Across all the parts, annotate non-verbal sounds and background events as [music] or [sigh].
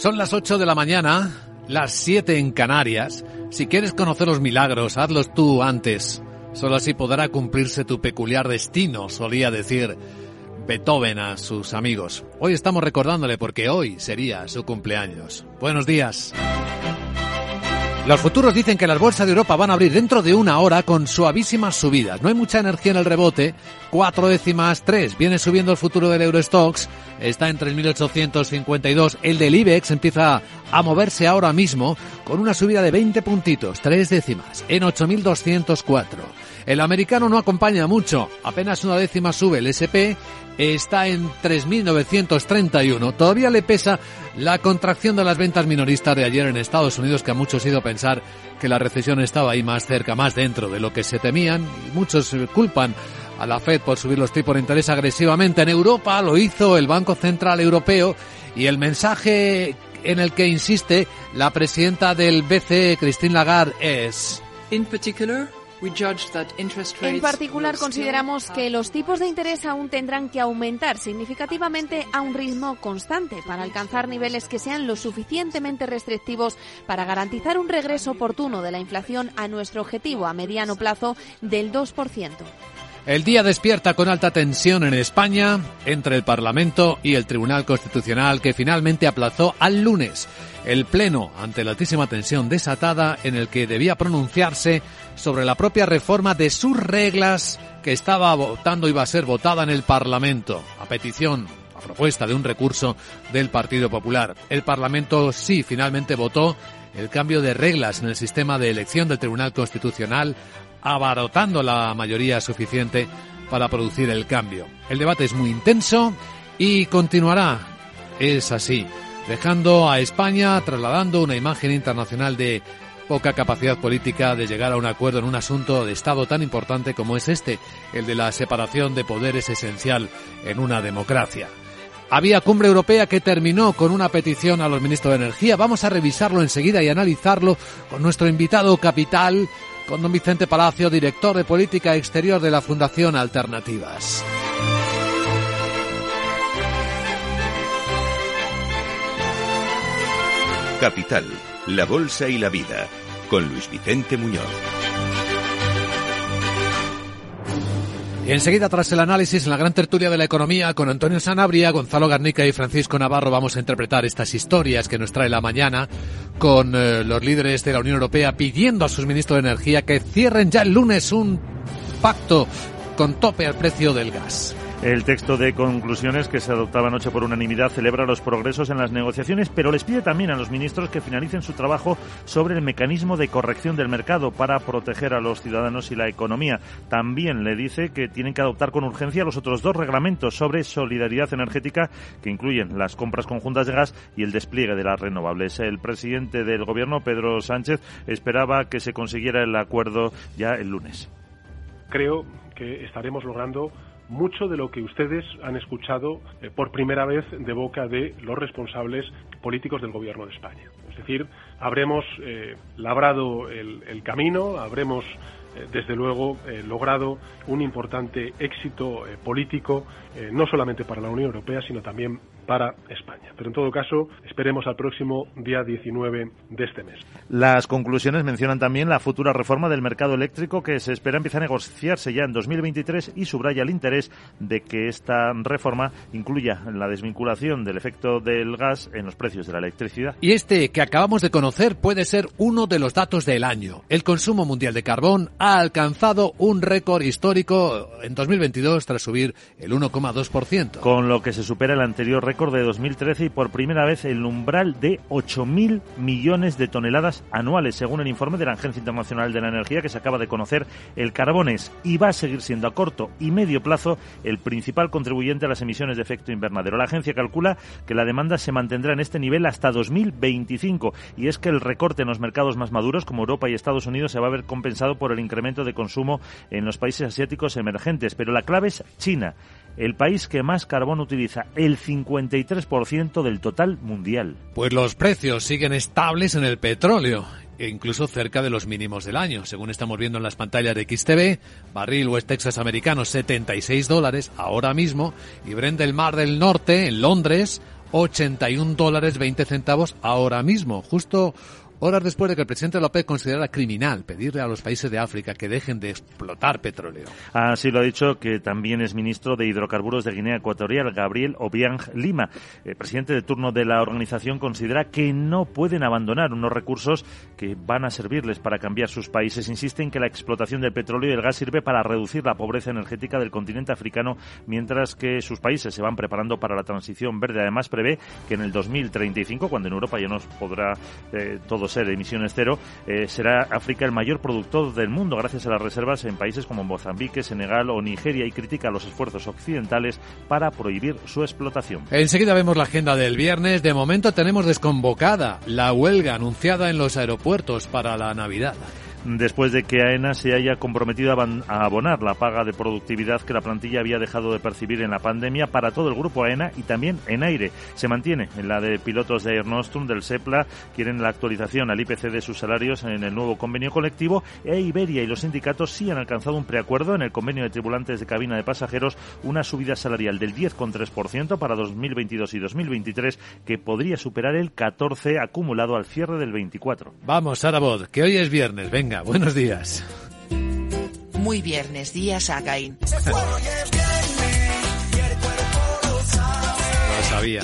Son las 8 de la mañana, las 7 en Canarias. Si quieres conocer los milagros, hazlos tú antes. Solo así podrá cumplirse tu peculiar destino, solía decir Beethoven a sus amigos. Hoy estamos recordándole porque hoy sería su cumpleaños. Buenos días. Los futuros dicen que las bolsas de Europa van a abrir dentro de una hora con suavísimas subidas. No hay mucha energía en el rebote. Cuatro décimas, tres. Viene subiendo el futuro del Eurostox. Está en 3.852. El del IBEX empieza a moverse ahora mismo con una subida de 20 puntitos, tres décimas, en 8.204. El americano no acompaña mucho, apenas una décima sube el SP, está en 3.931. Todavía le pesa la contracción de las ventas minoristas de ayer en Estados Unidos, que a muchos ido pensar que la recesión estaba ahí más cerca, más dentro de lo que se temían, y muchos culpan a la Fed por subir los tipos de interés agresivamente. En Europa lo hizo el Banco Central Europeo y el mensaje en el que insiste la presidenta del BCE, Christine Lagarde, es... Particular, en particular, consideramos que los tipos de interés aún tendrán que aumentar significativamente a un ritmo constante para alcanzar niveles que sean lo suficientemente restrictivos para garantizar un regreso oportuno de la inflación a nuestro objetivo a mediano plazo del 2%. El día despierta con alta tensión en España entre el Parlamento y el Tribunal Constitucional que finalmente aplazó al lunes el Pleno ante la altísima tensión desatada en el que debía pronunciarse sobre la propia reforma de sus reglas que estaba votando iba a ser votada en el Parlamento a petición a propuesta de un recurso del Partido Popular. El Parlamento sí finalmente votó el cambio de reglas en el sistema de elección del Tribunal Constitucional abarotando la mayoría suficiente para producir el cambio. El debate es muy intenso y continuará. Es así, dejando a España trasladando una imagen internacional de poca capacidad política de llegar a un acuerdo en un asunto de Estado tan importante como es este, el de la separación de poderes esencial en una democracia. Había cumbre europea que terminó con una petición a los ministros de Energía. Vamos a revisarlo enseguida y analizarlo con nuestro invitado capital, con don Vicente Palacio, director de Política Exterior de la Fundación Alternativas. Capital, la Bolsa y la Vida, con Luis Vicente Muñoz. Enseguida, tras el análisis en la gran tertulia de la economía con Antonio Sanabria, Gonzalo Garnica y Francisco Navarro, vamos a interpretar estas historias que nos trae la mañana con eh, los líderes de la Unión Europea pidiendo a sus ministros de Energía que cierren ya el lunes un pacto con tope al precio del gas. El texto de conclusiones que se adoptaba anoche por unanimidad celebra los progresos en las negociaciones, pero les pide también a los ministros que finalicen su trabajo sobre el mecanismo de corrección del mercado para proteger a los ciudadanos y la economía. También le dice que tienen que adoptar con urgencia los otros dos reglamentos sobre solidaridad energética que incluyen las compras conjuntas de gas y el despliegue de las renovables. El presidente del gobierno, Pedro Sánchez, esperaba que se consiguiera el acuerdo ya el lunes. Creo que estaremos logrando mucho de lo que ustedes han escuchado eh, por primera vez de boca de los responsables políticos del Gobierno de España. Es decir, habremos eh, labrado el, camino, habremos eh, desde luego logrado un importante éxito político, no solamente para la Unión Europea, sino también para España. Pero en todo caso, esperemos al próximo día 19 de este mes. Las conclusiones mencionan también la futura reforma del mercado eléctrico que se espera empezar a negociarse ya en 2023 y subraya el interés de que esta reforma incluya la desvinculación del efecto del gas en los precios de la electricidad. Y este que acabamos de conocer puede ser uno de los datos del año. El consumo mundial de carbón ha alcanzado un récord histórico en 2022 tras subir el 1,2%. Con lo que se supera el anterior récord de 2013 y por primera vez el umbral de 8.000 millones de toneladas anuales, según el informe de la Agencia Internacional de la Energía que se acaba de conocer. El carbón es y va a seguir siendo a corto y medio plazo el principal contribuyente a las emisiones de efecto invernadero. La agencia calcula que la demanda se mantendrá en este nivel hasta 2025 y es que el recorte en los mercados más maduros como Europa y Estados Unidos se va a ver compensado por el incremento de consumo en los países asiáticos emergentes. Pero la clave es China el país que más carbón utiliza, el 53% del total mundial. Pues los precios siguen estables en el petróleo e incluso cerca de los mínimos del año. Según estamos viendo en las pantallas de XTV, barril West Texas americano 76 dólares ahora mismo y Brent del Mar del Norte en Londres 81 dólares 20 centavos ahora mismo, justo horas después de que el presidente López considerara criminal pedirle a los países de África que dejen de explotar petróleo. Así lo ha dicho que también es ministro de Hidrocarburos de Guinea Ecuatorial, Gabriel Obiang Lima. El presidente de turno de la organización considera que no pueden abandonar unos recursos que van a servirles para cambiar sus países. Insiste en que la explotación del petróleo y el gas sirve para reducir la pobreza energética del continente africano, mientras que sus países se van preparando para la transición verde. Además, prevé que en el 2035, cuando en Europa ya nos podrá eh, todo ser emisiones cero, eh, será África el mayor productor del mundo gracias a las reservas en países como Mozambique, Senegal o Nigeria y critica los esfuerzos occidentales para prohibir su explotación. Enseguida vemos la agenda del viernes. De momento tenemos desconvocada la huelga anunciada en los aeropuertos para la Navidad después de que AENA se haya comprometido a abonar la paga de productividad que la plantilla había dejado de percibir en la pandemia para todo el grupo AENA y también en aire. Se mantiene en la de pilotos de Air Nostrum, del SEPLA, quieren la actualización al IPC de sus salarios en el nuevo convenio colectivo e Iberia y los sindicatos sí han alcanzado un preacuerdo en el convenio de tripulantes de cabina de pasajeros, una subida salarial del 10,3% para 2022 y 2023 que podría superar el 14 acumulado al cierre del 24. Vamos, Arabod, que hoy es viernes, venga buenos días. Muy viernes días, Again.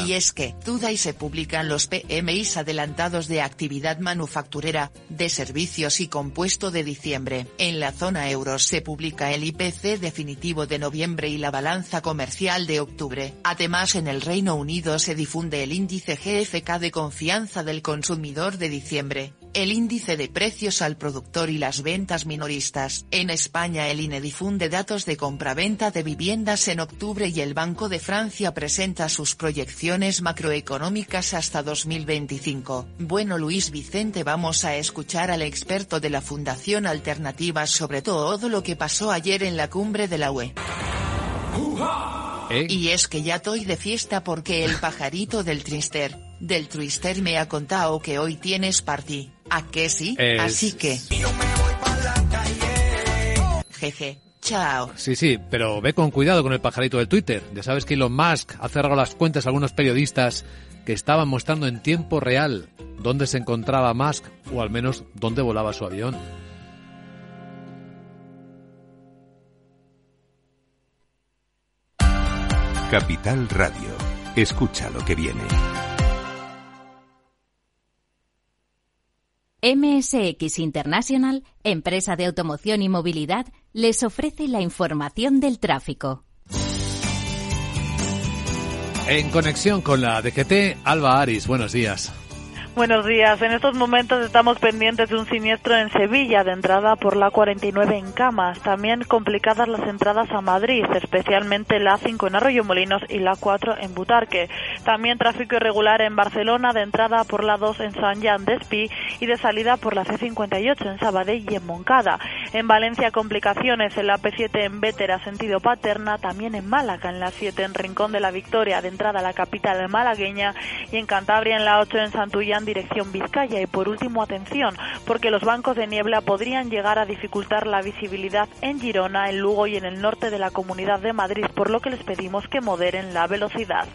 Y es que, y se publican los PMIs adelantados de actividad manufacturera, de servicios y compuesto de diciembre. En la zona euro se publica el IPC definitivo de noviembre y la balanza comercial de octubre. Además en el Reino Unido se difunde el índice GFK de confianza del consumidor de diciembre el índice de precios al productor y las ventas minoristas. En España el INE difunde datos de compraventa de viviendas en octubre y el Banco de Francia presenta sus proyecciones macroeconómicas hasta 2025. Bueno Luis Vicente vamos a escuchar al experto de la Fundación Alternativas sobre todo lo que pasó ayer en la cumbre de la UE. ¿Eh? Y es que ya estoy de fiesta porque el pajarito del Trister, del Twister me ha contado que hoy tienes party. ¿A qué sí? Así que... Jeje. Chao. Sí, sí, pero ve con cuidado con el pajarito del Twitter. Ya sabes que Elon Musk ha cerrado las cuentas a algunos periodistas que estaban mostrando en tiempo real dónde se encontraba Musk o al menos dónde volaba su avión. Capital Radio. Escucha lo que viene. MSX International, empresa de automoción y movilidad, les ofrece la información del tráfico. En conexión con la DGT, Alba Aris, buenos días. Buenos días. En estos momentos estamos pendientes de un siniestro en Sevilla, de entrada por la 49 en Camas. También complicadas las entradas a Madrid, especialmente la 5 en Arroyo Molinos y la 4 en Butarque. También tráfico irregular en Barcelona, de entrada por la 2 en San Jan de Espí y de salida por la C58 en Sabadell y en Moncada. En Valencia, complicaciones en la P7 en Vétera, sentido Paterna. También en Málaga, en la 7 en Rincón de la Victoria, de entrada a la capital malagueña. Y en Cantabria, en la 8 en Santullán dirección Vizcaya. Y por último, atención, porque los bancos de niebla podrían llegar a dificultar la visibilidad en Girona, en Lugo y en el norte de la Comunidad de Madrid, por lo que les pedimos que moderen la velocidad.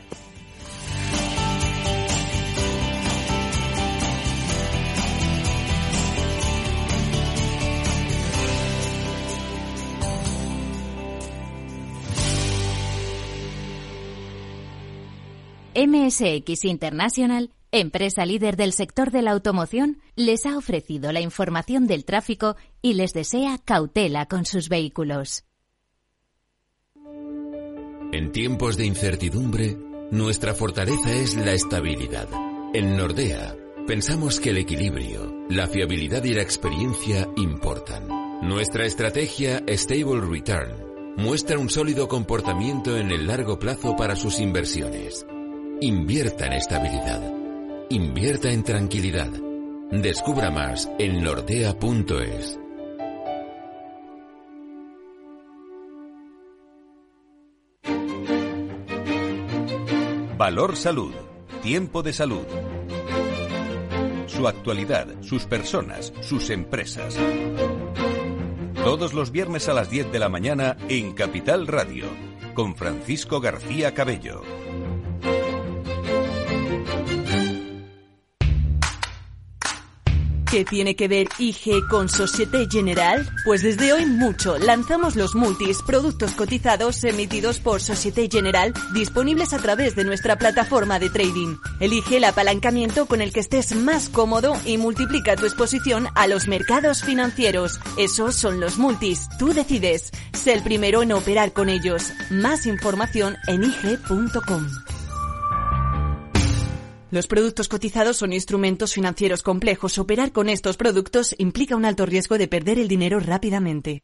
MSX International empresa líder del sector de la automoción, les ha ofrecido la información del tráfico y les desea cautela con sus vehículos. En tiempos de incertidumbre, nuestra fortaleza es la estabilidad. En Nordea, pensamos que el equilibrio, la fiabilidad y la experiencia importan. Nuestra estrategia Stable Return muestra un sólido comportamiento en el largo plazo para sus inversiones. Invierta en estabilidad Invierta en tranquilidad. Descubra más en nordea.es. Valor Salud. Tiempo de salud. Su actualidad, sus personas, sus empresas. Todos los viernes a las 10 de la mañana en Capital Radio, con Francisco García Cabello. ¿Qué tiene que ver IG con Societe General? Pues desde hoy mucho. Lanzamos los multis, productos cotizados emitidos por Societe General, disponibles a través de nuestra plataforma de trading. Elige el apalancamiento con el que estés más cómodo y multiplica tu exposición a los mercados financieros. Esos son los multis. Tú decides. Sé el primero en operar con ellos. Más información en ig.com. Los productos cotizados son instrumentos financieros complejos. Operar con estos productos implica un alto riesgo de perder el dinero rápidamente.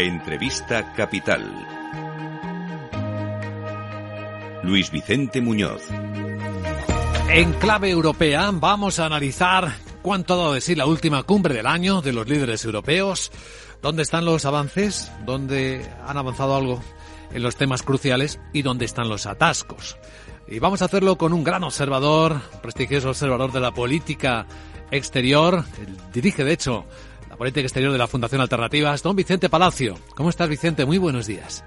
Entrevista capital. Luis Vicente Muñoz. En clave europea vamos a analizar cuánto ha dado de sí la última cumbre del año de los líderes europeos, dónde están los avances, dónde han avanzado algo en los temas cruciales y dónde están los atascos. Y vamos a hacerlo con un gran observador, prestigioso observador de la política exterior, dirige de hecho política exterior de la Fundación Alternativas, don Vicente Palacio. ¿Cómo estás, Vicente? Muy buenos días.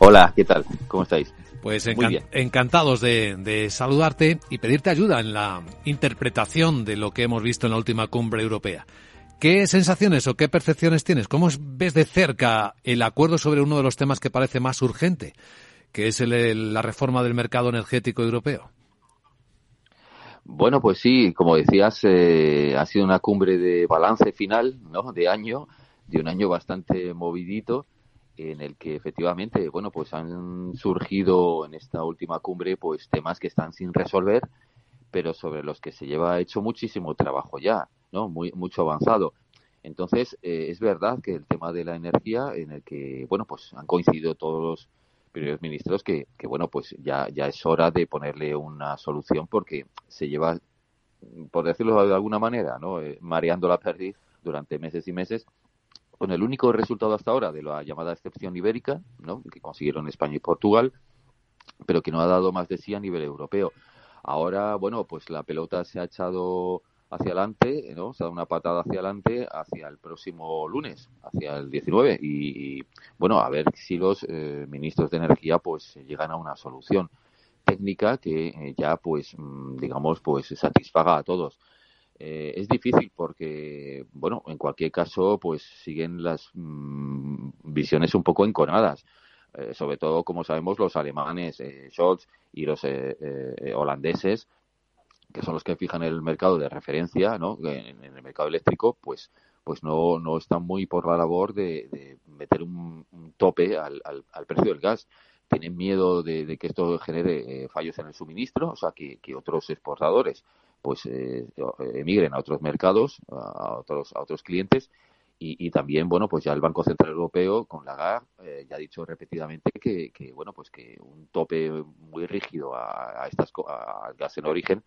Hola, ¿qué tal? ¿Cómo estáis? Pues encantados de, saludarte y pedirte ayuda en la interpretación de lo que hemos visto en la última cumbre europea. ¿Qué sensaciones o qué percepciones tienes? ¿Cómo ves de cerca el acuerdo sobre uno de los temas que parece más urgente, que es la reforma del mercado energético europeo? Bueno, pues sí, como decías, eh, ha sido una cumbre de balance final, ¿no? De año, de un año bastante movidito, en el que efectivamente, bueno, pues han surgido en esta última cumbre, pues temas que están sin resolver, pero sobre los que se lleva hecho muchísimo trabajo ya, ¿no? Muy, mucho avanzado. Entonces, eh, es verdad que el tema de la energía, en el que, bueno, pues han coincidido todos los primeros ministros que, que, bueno, pues ya, ya es hora de ponerle una solución porque se lleva, por decirlo de alguna manera, ¿no? Eh, mareando la perdiz durante meses y meses con el único resultado hasta ahora de la llamada excepción ibérica, ¿no? que consiguieron España y Portugal, pero que no ha dado más de sí a nivel europeo. Ahora, bueno, pues la pelota se ha echado hacia adelante, ¿no? Se ha una patada hacia adelante hacia el próximo lunes, hacia el 19 y, bueno, a ver si los eh, ministros de energía pues llegan a una solución técnica que eh, ya pues mm, digamos pues satisfaga a todos. Eh, es difícil porque, bueno, en cualquier caso, pues siguen las mm, visiones un poco enconadas. sobre todo, como sabemos, los alemanes, Scholz y los holandeses, que son los que fijan el mercado de referencia, ¿no? En, el mercado eléctrico, pues pues no, no están muy por la labor de, meter un, tope al, al, precio del gas. Tienen miedo de, que esto genere eh, fallos en el suministro, o sea, que, otros exportadores pues eh, emigren a otros mercados, a otros, a otros clientes. Y, también, bueno, pues ya el Banco Central Europeo con la GAR eh, ya ha dicho repetidamente que, que, bueno, pues que un tope muy rígido a, a estas, al gas en origen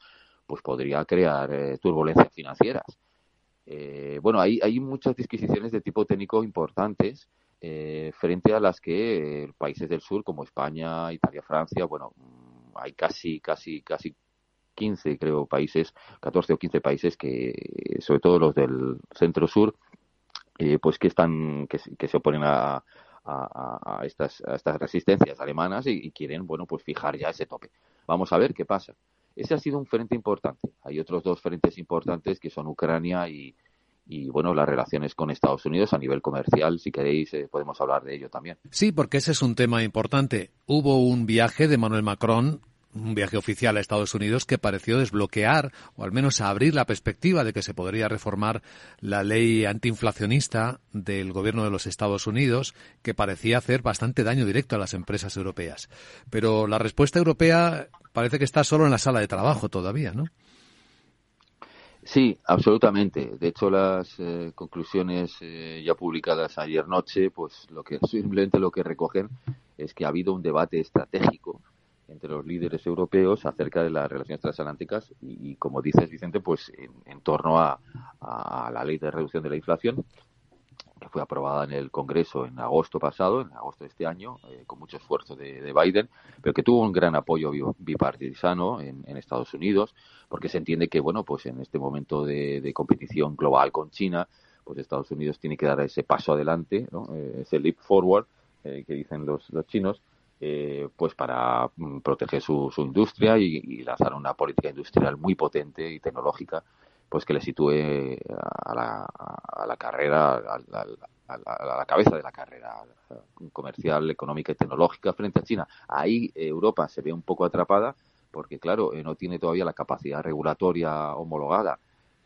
pues podría crear eh, turbulencias financieras. Eh, bueno, hay, hay muchas disquisiciones de tipo técnico importantes eh, frente a las que países del sur como España, Italia, Francia, bueno, mm, hay casi, casi, casi 15, creo, países, 14 o 15 países que, sobre todo los del centro-sur, pues que están, que, se oponen a, a, estas, a estas resistencias alemanas y, y, quieren, bueno, pues fijar ya ese tope. Vamos a ver qué pasa. Ese ha sido un frente importante. Hay otros dos frentes importantes que son Ucrania y, bueno, las relaciones con Estados Unidos a nivel comercial, si queréis, eh, podemos hablar de ello también. Sí, porque ese es un tema importante. Hubo un viaje de Manuel Macron un viaje oficial a Estados Unidos que pareció desbloquear o al menos abrir la perspectiva de que se podría reformar la ley antiinflacionista del gobierno de los Estados Unidos que parecía hacer bastante daño directo a las empresas europeas. Pero la respuesta europea parece que está solo en la sala de trabajo todavía, ¿no? Sí, absolutamente. De hecho, las eh, conclusiones eh, ya publicadas ayer noche, pues lo que [laughs] simplemente lo que recogen es que ha habido un debate estratégico entre los líderes europeos acerca de las relaciones transatlánticas y, como dices Vicente, pues en, torno a, la ley de reducción de la inflación que fue aprobada en el Congreso en agosto pasado, en agosto de este año, eh, con mucho esfuerzo de, Biden, pero que tuvo un gran apoyo bipartisano en, Estados Unidos, porque se entiende que, bueno, pues en este momento de, competición global con China, pues Estados Unidos tiene que dar ese paso adelante, eh, ese leap forward eh, que dicen los, los chinos, pues para mm, proteger su, industria y, lanzar una política industrial muy potente y tecnológica pues que le sitúe a la, a la carrera, a, la cabeza de la carrera comercial, económica y tecnológica frente a China. Ahí Europa se ve un poco atrapada porque, claro, eh, no tiene todavía la capacidad regulatoria homologada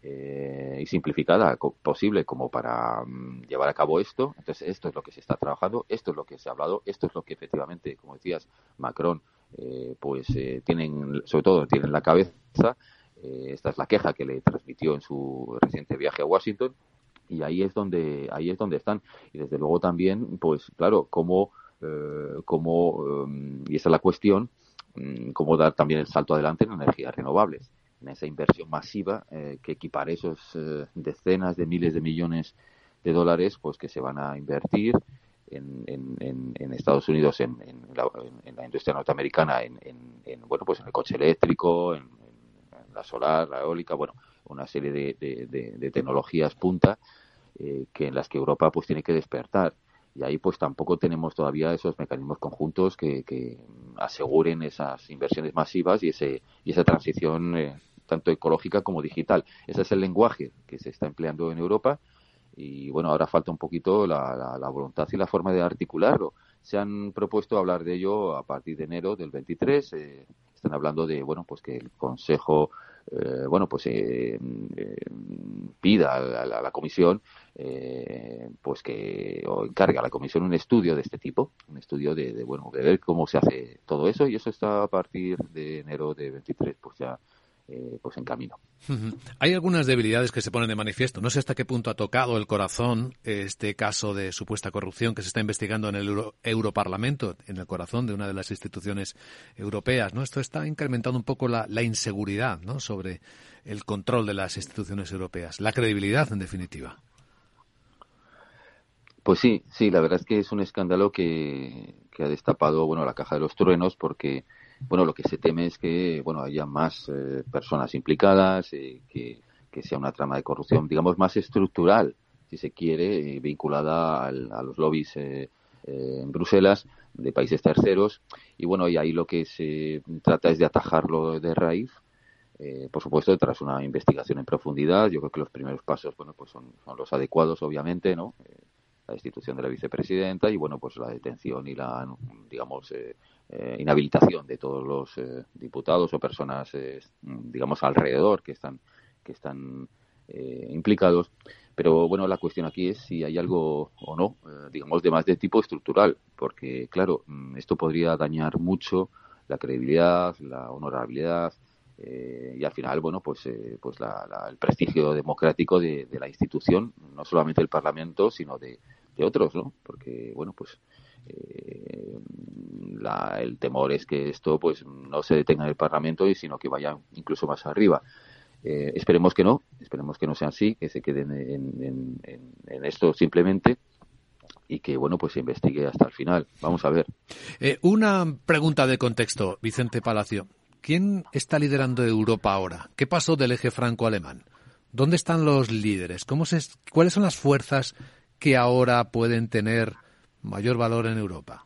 eh, y simplificada posible como para mm, llevar a cabo esto. Entonces, esto es lo que se está trabajando, esto es lo que se ha hablado, esto es lo que efectivamente, como decías, Macron, eh, pues tienen, sobre todo, tienen la cabeza eh, esta es la queja que le transmitió en su reciente viaje a Washington y ahí es donde ahí es donde están y desde luego también pues claro cómo eh, cómo em, y esa es la cuestión mm, cómo dar también el salto adelante en energías renovables en esa inversión masiva eh, que equipare esos decenas de miles de millones de dólares pues que se van a invertir en, en, en Estados Unidos en, la, la, industria norteamericana en, bueno pues en el coche eléctrico en, la solar, la eólica, bueno, una serie de, tecnologías punta eh, que en las que Europa pues tiene que despertar. Y ahí pues tampoco tenemos todavía esos mecanismos conjuntos que, aseguren esas inversiones masivas y ese y esa transición eh, tanto ecológica como digital. Ese es el lenguaje que se está empleando en Europa y bueno ahora falta un poquito la, la voluntad y la forma de articularlo. Se han propuesto hablar de ello a partir de enero del 23 eh, están hablando de bueno pues que el Consejo eh, bueno pues eh, eh pida a la, comisión eh, pues que o encarga a la comisión un estudio de este tipo un estudio de, de, bueno de ver cómo se hace todo eso y eso está a partir de enero de 23 pues ya eh, pues en camino. Hay algunas debilidades que se ponen de manifiesto. No sé hasta qué punto ha tocado el corazón este caso de supuesta corrupción que se está investigando en el Europarlamento, en el corazón de una de las instituciones europeas. ¿no? Esto está incrementando un poco la, inseguridad ¿no? sobre el control de las instituciones europeas, la credibilidad, en definitiva. Pues sí, sí, la verdad es que es un escándalo que, que ha destapado bueno la caja de los truenos porque bueno, lo que se teme es que, bueno, haya más eh, personas implicadas, eh, que, sea una trama de corrupción, digamos, más estructural, si se quiere, eh, vinculada a los lobbies en Bruselas de países terceros. Y bueno, y ahí lo que se trata es de atajarlo de raíz. por supuesto, tras una investigación en profundidad, yo creo que los primeros pasos, bueno, pues son, son los adecuados, obviamente, ¿no? La institución de la vicepresidenta y bueno pues la detención y la digamos eh, eh, inhabilitación de todos los eh, diputados o personas digamos alrededor que están que están implicados. Pero bueno la cuestión aquí es si hay algo o no digamos de más de tipo estructural porque claro mm, esto podría dañar mucho la credibilidad la honorabilidad y al final, bueno, pues, pues el prestigio democrático de, de, la institución, no solamente del Parlamento, sino de, de otros, ¿no? Porque, bueno, pues eh, el temor es que esto pues no se detenga en el Parlamento y sino que vaya incluso más arriba. Eh, esperemos que no, esperemos que no sea así, que se queden en, esto simplemente y que bueno pues se investigue hasta el final. Vamos a ver. Eh, una pregunta de contexto, Vicente Palacio. ¿Quién está liderando Europa ahora? ¿Qué pasó del eje franco-alemán? ¿Dónde están los líderes? ¿Cómo se, ¿Cuáles son las fuerzas que ahora pueden tener mayor valor en Europa?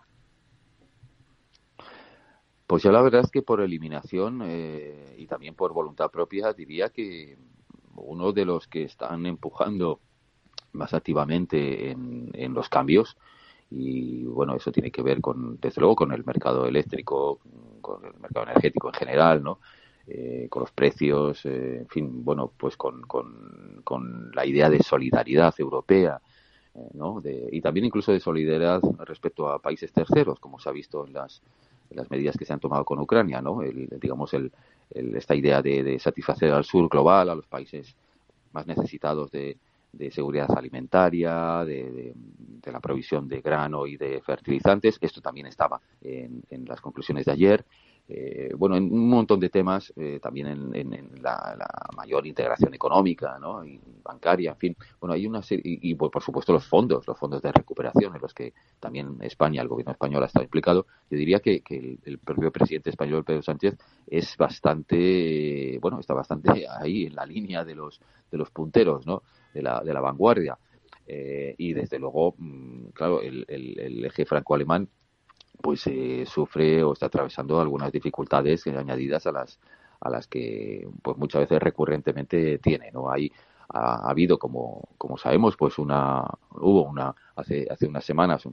Pues yo la verdad es que por eliminación eh, y también por voluntad propia diría que uno de los que están empujando más activamente en, los cambios y bueno eso tiene que ver con desde luego con el mercado eléctrico con el mercado energético en general no eh, con los precios eh, en fin bueno pues con, con la idea de solidaridad europea ¿no? y también incluso de solidaridad respecto a países terceros, como se ha visto en las, las medidas que se han tomado con Ucrania, ¿no? El, digamos, el, esta idea de, satisfacer al sur global, a los países más necesitados de, de seguridad alimentaria, de, la provisión de grano y de fertilizantes. Esto también estaba en, las conclusiones de ayer. Eh, bueno, en un montón de temas, eh, también en, la, mayor integración económica ¿no? y bancaria, en fin. Bueno, hay una serie, y, pues, por supuesto los fondos, los fondos de recuperación en los que también España, el gobierno español ha estado implicado. Yo diría que, el, propio presidente español, Pedro Sánchez, es bastante, bueno, está bastante ahí en la línea de los, de los punteros, ¿no? de la, de la vanguardia. Eh, y desde luego, mm, claro, el, el, eje franco-alemán pues eh, sufre o está atravesando algunas dificultades añadidas a las a las que pues muchas veces recurrentemente tiene no hay ha, habido como como sabemos pues una hubo una hace hace unas semanas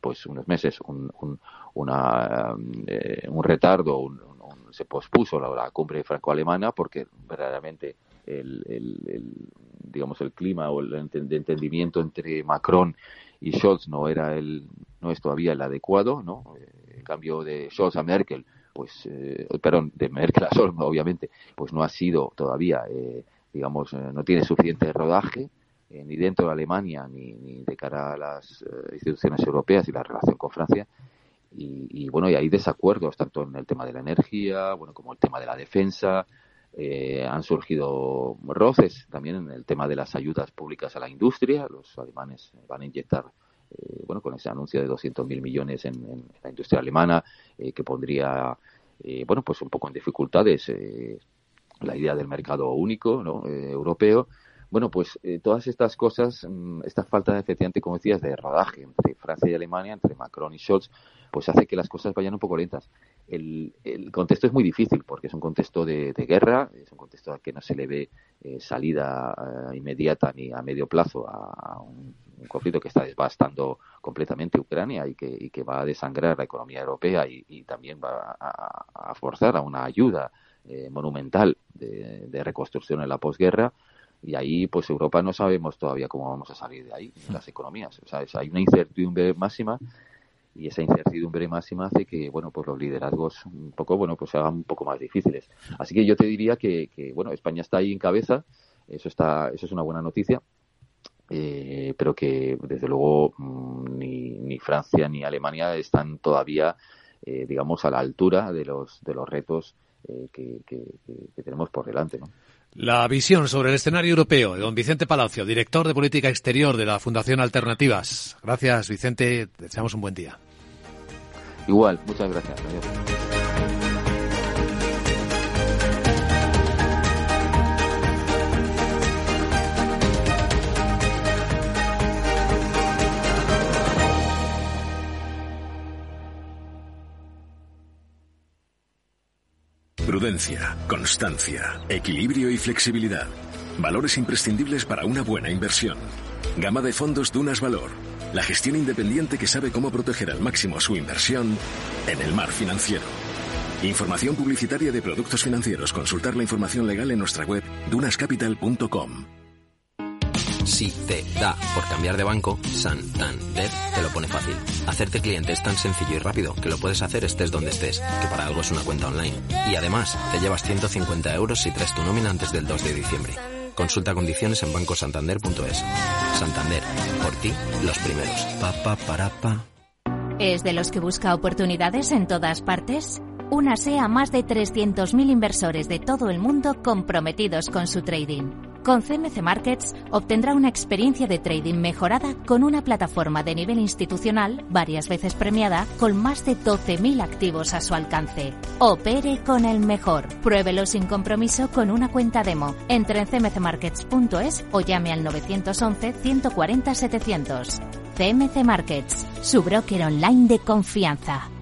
pues unos meses un un, una, eh, un retardo se pospuso la, cumbre franco-alemana porque verdaderamente el, el, digamos el clima o el entendimiento entre Macron y Scholz no era el no es todavía el adecuado no en cambio de Scholz a Merkel pues eh, perdón de Merkel a Scholz obviamente pues no ha sido todavía eh, digamos eh, no tiene suficiente rodaje ni dentro de Alemania ni, ni de cara a las instituciones europeas y la relación con Francia. Y, y, bueno y hay desacuerdos tanto en el tema de la energía bueno como el tema de la defensa eh, han surgido roces también en el tema de las ayudas públicas a la industria. Los alemanes van a inyectar, eh, bueno, con ese anuncio de 200.000 millones en, la industria alemana, eh, que pondría, bueno, pues un poco en dificultades la idea del mercado único ¿no? europeo. Bueno, pues todas estas cosas, mm, esta falta de efectivamente, como decías, de rodaje entre Francia y Alemania, entre Macron y Scholz, pues hace que las cosas vayan un poco lentas. El, contexto es muy difícil porque es un contexto de, guerra, es un contexto al que no se le ve eh, salida eh, inmediata ni a medio plazo a, un, conflicto que está devastando completamente Ucrania y que, que va a desangrar la economía europea y, también va a, forzar a una ayuda eh, monumental de, reconstrucción en la posguerra. Y ahí pues Europa no sabemos todavía cómo vamos a salir de ahí las economías. O sea hay una incertidumbre máxima y esa incertidumbre máxima hace que bueno pues los liderazgos un poco bueno pues se hagan un poco más difíciles así que yo te diría que, bueno España está ahí en cabeza eso está eso es una buena noticia eh, pero que desde luego mm, ni, ni, Francia ni Alemania están todavía eh, digamos a la altura de los de los retos eh, que, que, tenemos por delante ¿no? La visión sobre el escenario europeo de don Vicente Palacio, director de Política Exterior de la Fundación Alternativas. Gracias, Vicente. Deseamos un buen día. Igual, muchas gracias. Prudencia, constancia, equilibrio y flexibilidad. Valores imprescindibles para una buena inversión. Gama de fondos Dunas Valor. La gestión independiente que sabe cómo proteger al máximo su inversión en el mar financiero. Información publicitaria de productos financieros. Consultar la información legal en nuestra web dunascapital.com. Si te da por cambiar de banco, Santander te lo pone fácil. Hacerte cliente es tan sencillo y rápido que lo puedes hacer estés donde estés, que para algo es una cuenta online. Y además, te llevas 150 euros si traes tu nómina antes del 2 de diciembre. Consulta condiciones en bancosantander.es. Santander, por ti, los primeros. Pa, pa, para, pa. ¿Es de los que busca oportunidades en todas partes? Únase a más de 300.000 inversores de todo el mundo comprometidos con su trading. Con CMC Markets obtendrá una experiencia de trading mejorada con una plataforma de nivel institucional varias veces premiada con más de 12.000 activos a su alcance. Opere con el mejor. Pruébelo sin compromiso con una cuenta demo. Entre en cmcmarkets.es o llame al 911 140 700. CMC Markets, su broker online de confianza.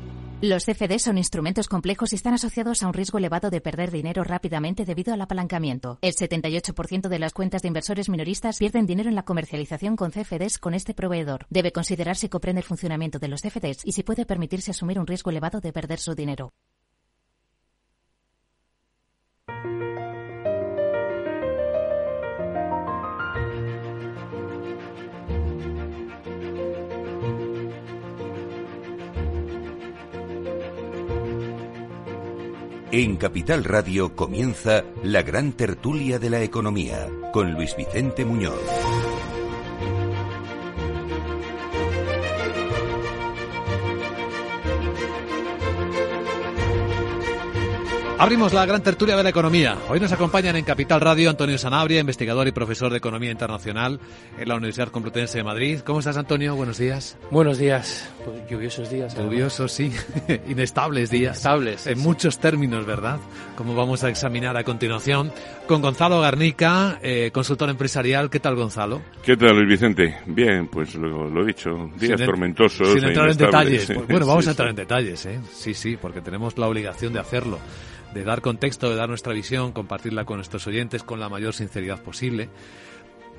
Los CFD son instrumentos complejos y están asociados a un riesgo elevado de perder dinero rápidamente debido al apalancamiento. El 78% de las cuentas de inversores minoristas pierden dinero en la comercialización con CFDs con este proveedor. Debe considerarse si comprende el funcionamiento de los CFDs y si puede permitirse asumir un riesgo elevado de perder su dinero. En Capital Radio comienza la gran tertulia de la economía con Luis Vicente Muñoz. Abrimos la gran tertulia de la economía. Hoy nos acompañan en Capital Radio Antonio Sanabria, investigador y profesor de Economía Internacional en la Universidad Complutense de Madrid. ¿Cómo estás, Antonio? Buenos días. Buenos días. Pues lluviosos días. Lluviosos, sí. [laughs] Inestables días. Inestables. En muchos términos, ¿verdad? Como vamos a examinar a continuación con Gonzalo Garnica, eh, consultor empresarial. ¿Qué tal, Gonzalo? ¿Qué tal, Luis Vicente? Bien, pues lo, he dicho. Días tormentosos. Sin e entrar en detalles. Pues, [laughs] bueno, vamos a entrar en detalles, ¿eh? Sí, sí, porque tenemos la obligación de hacerlo de dar contexto, de dar nuestra visión, compartirla con nuestros oyentes con la mayor sinceridad posible.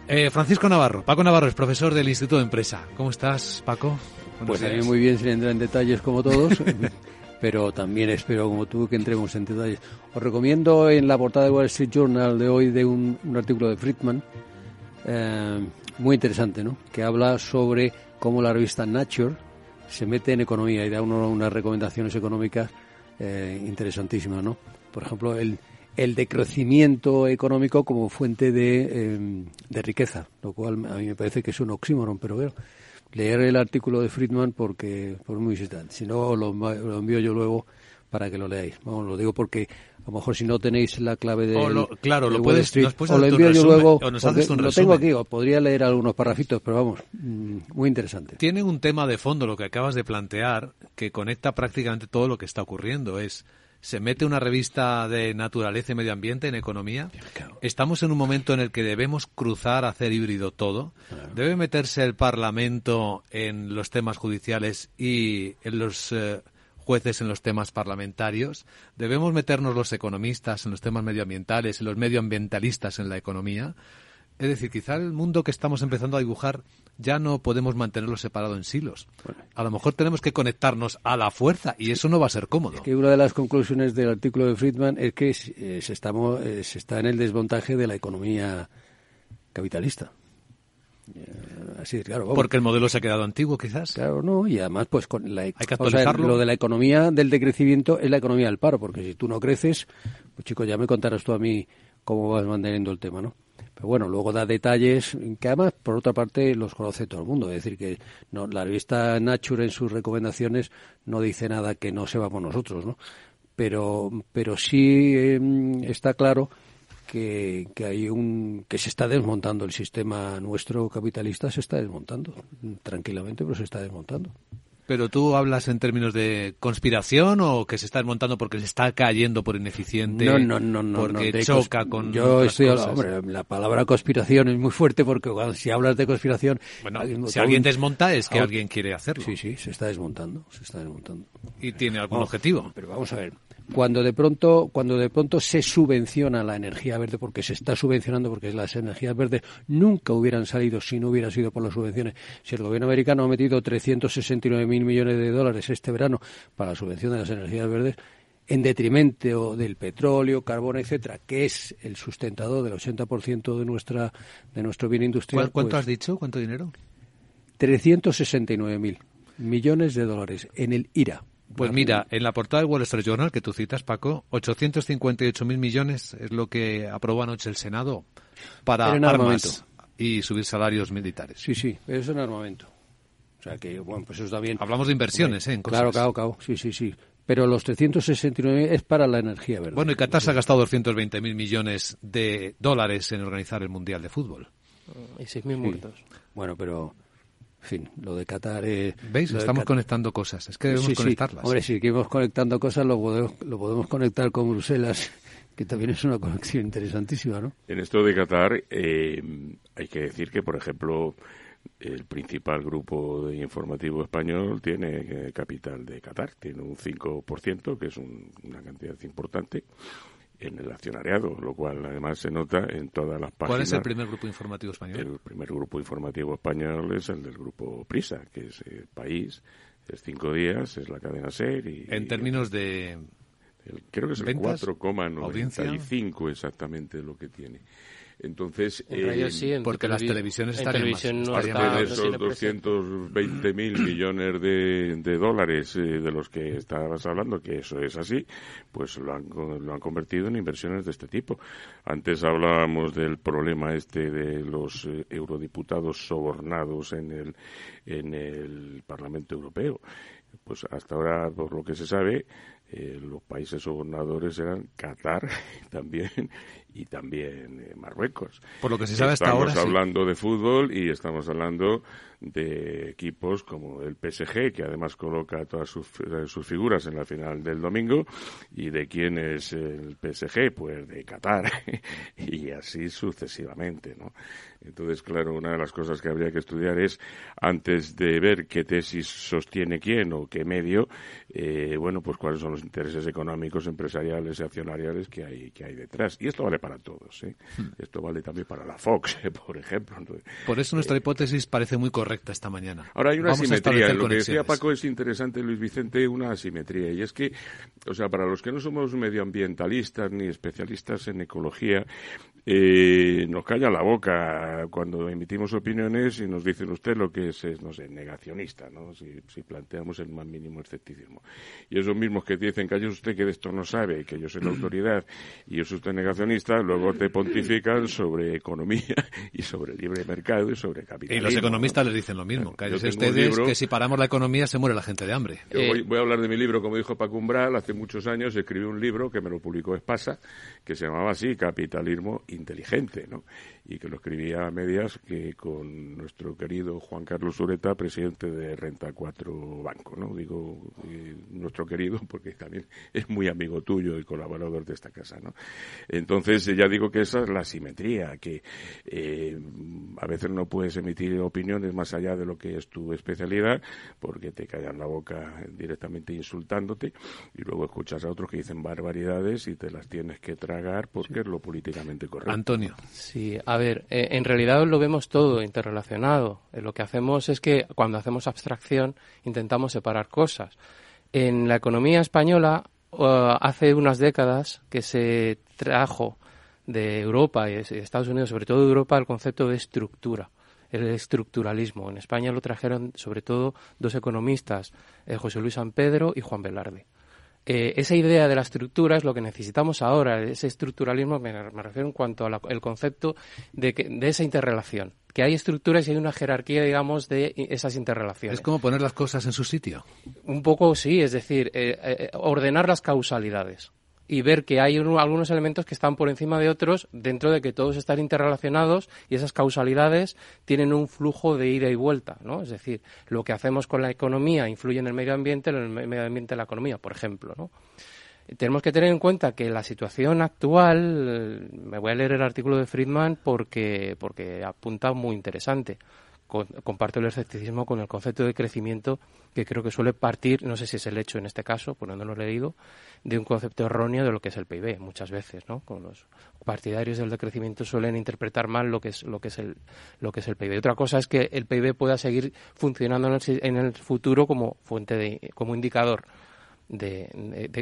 Eh, Francisco Navarro, Paco Navarro es profesor del Instituto de Empresa. ¿Cómo estás, Paco? pues mí muy bien sin entrar en detalles como todos, [laughs] pero también espero como tú que entremos en detalles. Os recomiendo en la portada de Wall Street Journal de hoy de un, artículo de Friedman, eh, muy interesante, ¿no? Que habla sobre cómo la revista Nature se mete en economía y da unas recomendaciones económicas eh, interesantísima, ¿no? Por ejemplo, el, el decrecimiento económico como fuente de, em, de, riqueza, lo cual a mí me parece que es un oxímoron, pero bueno, leer el artículo de Friedman porque por muy visitante. Si no, lo, lo, envío yo luego para que lo leáis. Vamos, lo digo porque a lo mejor si no tenéis la clave de claro, lo puedes, o lo envío yo luego, lo tengo aquí, o podría leer algunos parrafitos, pero vamos, mm, muy interesante. Tiene un tema de fondo lo que acabas de plantear que conecta prácticamente todo lo que está ocurriendo, es se mete una revista de naturaleza y medio ambiente en economía. Estamos en un momento en el que debemos cruzar, hacer híbrido todo. Debe meterse el Parlamento en los temas judiciales y en los eh, jueces en los temas parlamentarios, debemos meternos los economistas en los temas medioambientales y los medioambientalistas en la economía. Es decir, quizá el mundo que estamos empezando a dibujar ya no podemos mantenerlo separado en silos. A lo mejor tenemos que conectarnos a la fuerza y eso no va a ser cómodo. Es que una de las conclusiones del artículo de Friedman es que se, se está en el desmontaje de la economía capitalista. Eh, así, claro, Porque el modelo se ha quedado antiguo, quizás. Claro, no, y además, pues con la, Hay que lo de la economía del decrecimiento es la economía del paro, porque si tú no creces, pues chicos, ya me contarás tú a mí cómo vas manteniendo el tema, ¿no? Pero bueno, luego da detalles que además, por otra parte, los conoce todo el mundo. Es decir, que no, la revista Nature en sus recomendaciones no dice nada que no sepamos nosotros, ¿no? Pero, pero sí em, está claro que, hay un que se está desmontando el sistema nuestro capitalista se está desmontando tranquilamente pero se está desmontando pero tú hablas en términos de conspiración o que se está desmontando porque se está cayendo por ineficiente no no no no porque choca con yo estoy hombre la palabra conspiración es muy fuerte porque cuando, si hablas de conspiración bueno si alguien desmonta es que alguien quiere hacerlo. Sí sí se está desmontando se está desmontando. Y tiene algún objetivo. pero vamos a ver cuando de pronto cuando de pronto se subvenciona la energía verde porque se está subvencionando porque las energías verdes nunca hubieran salido si no hubiera sido por las subvenciones si el gobierno americano ha metido 369 mil millones de dólares este verano para la subvención de las energías verdes en detrimento del petróleo, carbón, etcétera, que es el sustentador del 80% de nuestra de nuestro bien industrial. ¿Cuánto pues has dicho? ¿Cuánto dinero? 369 mil millones de dólares en el IRA. Pues mira, en la portada del Wall Street Journal que tú citas, Paco, 858.000 millones es lo que aprobó anoche el Senado para armas y subir salarios militares. Sí, sí, es un armamento. O sea que, bueno, pues eso está bien. Hablamos de inversiones, ¿eh? En Claro, claro, claro. Sí, sí, sí. Pero los 369 es para la energía, ¿verdad? Bueno, y Qatar se ha gastado 220.000 millones de dólares en organizar el Mundial de Fútbol. Y 6.000 muertos. Bueno, pero en fin, lo de Qatar... Eh, ¿Veis? Estamos conectando cosas. Es que debemos conectarlas. Hombre, si seguimos conectando cosas, lo podemos, lo podemos conectar con Bruselas, [laughs] que también es una conexión interesantísima, ¿no? En esto de Qatar, eh, hay que decir que, por ejemplo, el principal grupo de informativo español tiene eh, capital de Qatar, tiene un 5%, que es una cantidad importante en el accionariado, lo cual además se nota en todas las páginas. ¿Cuál es el primer grupo informativo español? El primer grupo informativo español es el del grupo Prisa, que es el País, es Cinco Días, es la cadena SER. Y, en términos de. creo que es el 4,95 exactamente lo que tiene. Entonces, eh, porque las televisiones están televisión más, de esos 220 mil [clears throat] millones de, de dólares eh, de los que estabas hablando, que eso es así, pues lo han, lo han convertido en inversiones de este tipo. Antes hablábamos del problema este de los eh, eurodiputados sobornados en el, en el Parlamento Europeo. Pues hasta ahora, por lo que se sabe, eh, los países sobornadores eran Qatar [laughs] también y también eh, Marruecos. Por lo que se sabe hasta ahora. Estamos hablando de fútbol y estamos hablando de equipos como el PSG, que además coloca todas sus, sus, figuras en la final del domingo, y de quién es el PSG, pues de Qatar, [laughs] y así sucesivamente, ¿no? Entonces, claro, una de las cosas que habría que estudiar es, antes de ver qué tesis sostiene quién o qué medio, eh, bueno, pues cuáles son los intereses económicos, empresariales y accionariales que hay, que hay detrás. Y esto vale para todos, ¿eh? Hmm. Esto vale también para la Fox, [laughs] por ejemplo. por eso nuestra hipótesis parece muy correcta esta mañana. Ahora hay una asimetría. Lo que decía Paco es interesante, Luis Vicente, una asimetría. Y es que, o sea, para los que no somos medioambientalistas ni especialistas en ecología, eh, nos calla la boca cuando emitimos opiniones y nos dicen usted lo que es, no sé, negacionista, ¿no? Si, planteamos el más mínimo escepticismo. Y esos mismos que dicen, que usted que de esto no sabe, que yo soy la [clears throat] autoridad y yo soy usted negacionista, luego te pontifican sobre economía [laughs] y sobre libre mercado y sobre capitalismo. Y los economistas les dicen lo mismo, cállese ustedes que si paramos la economía se muere la gente de hambre. Yo voy, voy, a hablar de mi libro, como dijo Paco Umbral, hace muchos años escribí un libro que me lo publicó Espasa, que se llamaba así, Capitalismo inteligente, ¿no? y que lo escribía a medias que con nuestro querido Juan Carlos Ureta, presidente de Renta 4 Banco, ¿no? Digo eh, nuestro querido [laughs] porque también es muy amigo tuyo y colaborador de esta casa, ¿no? Entonces ya digo que esa es la simetría, que eh, a veces no puedes emitir opiniones más allá de lo que es tu especialidad porque te callan la boca directamente insultándote y luego escuchas a otros que dicen barbaridades y te las tienes que tragar porque es lo políticamente correcto. Antonio. Sí, a ver, eh, en realidad lo vemos todo interrelacionado. Eh, lo que hacemos es que cuando hacemos abstracción intentamos separar cosas. En la economía española, hace unas décadas que se trajo de Europa y de Estados Unidos, sobre todo de Europa, el concepto de estructura el estructuralismo. En España lo trajeron sobre todo dos economistas, eh, José Luis San Pedro y Juan Velarde. Eh, esa idea de la estructura es lo que necesitamos ahora, ese estructuralismo, me, refiero en cuanto al concepto de, de esa interrelación, que hay estructuras y hay una jerarquía, digamos, de esas interrelaciones. Es como poner las cosas en su sitio. Un poco sí, es decir, eh, ordenar las causalidades y ver que hay algunos elementos que están por encima de otros dentro de que todos están interrelacionados y esas causalidades tienen un flujo de ida y vuelta, ¿no? Es decir, lo que hacemos con la economía influye en el medio ambiente, en el medio ambiente en la economía, por ejemplo, ¿no? Tenemos que tener en cuenta que la situación actual, me voy a leer el artículo de Friedman porque, porque apunta muy interesante comparto el escepticismo con el concepto de crecimiento que creo que suele partir, no sé si es el hecho en este caso, por no lo leído, de un concepto erróneo de lo que es el PIB muchas veces, ¿no? Con los partidarios del decrecimiento suelen interpretar mal lo que es lo que es el lo que es el PIB. Otra cosa es que el PIB pueda seguir funcionando en el, futuro como fuente de como indicador de,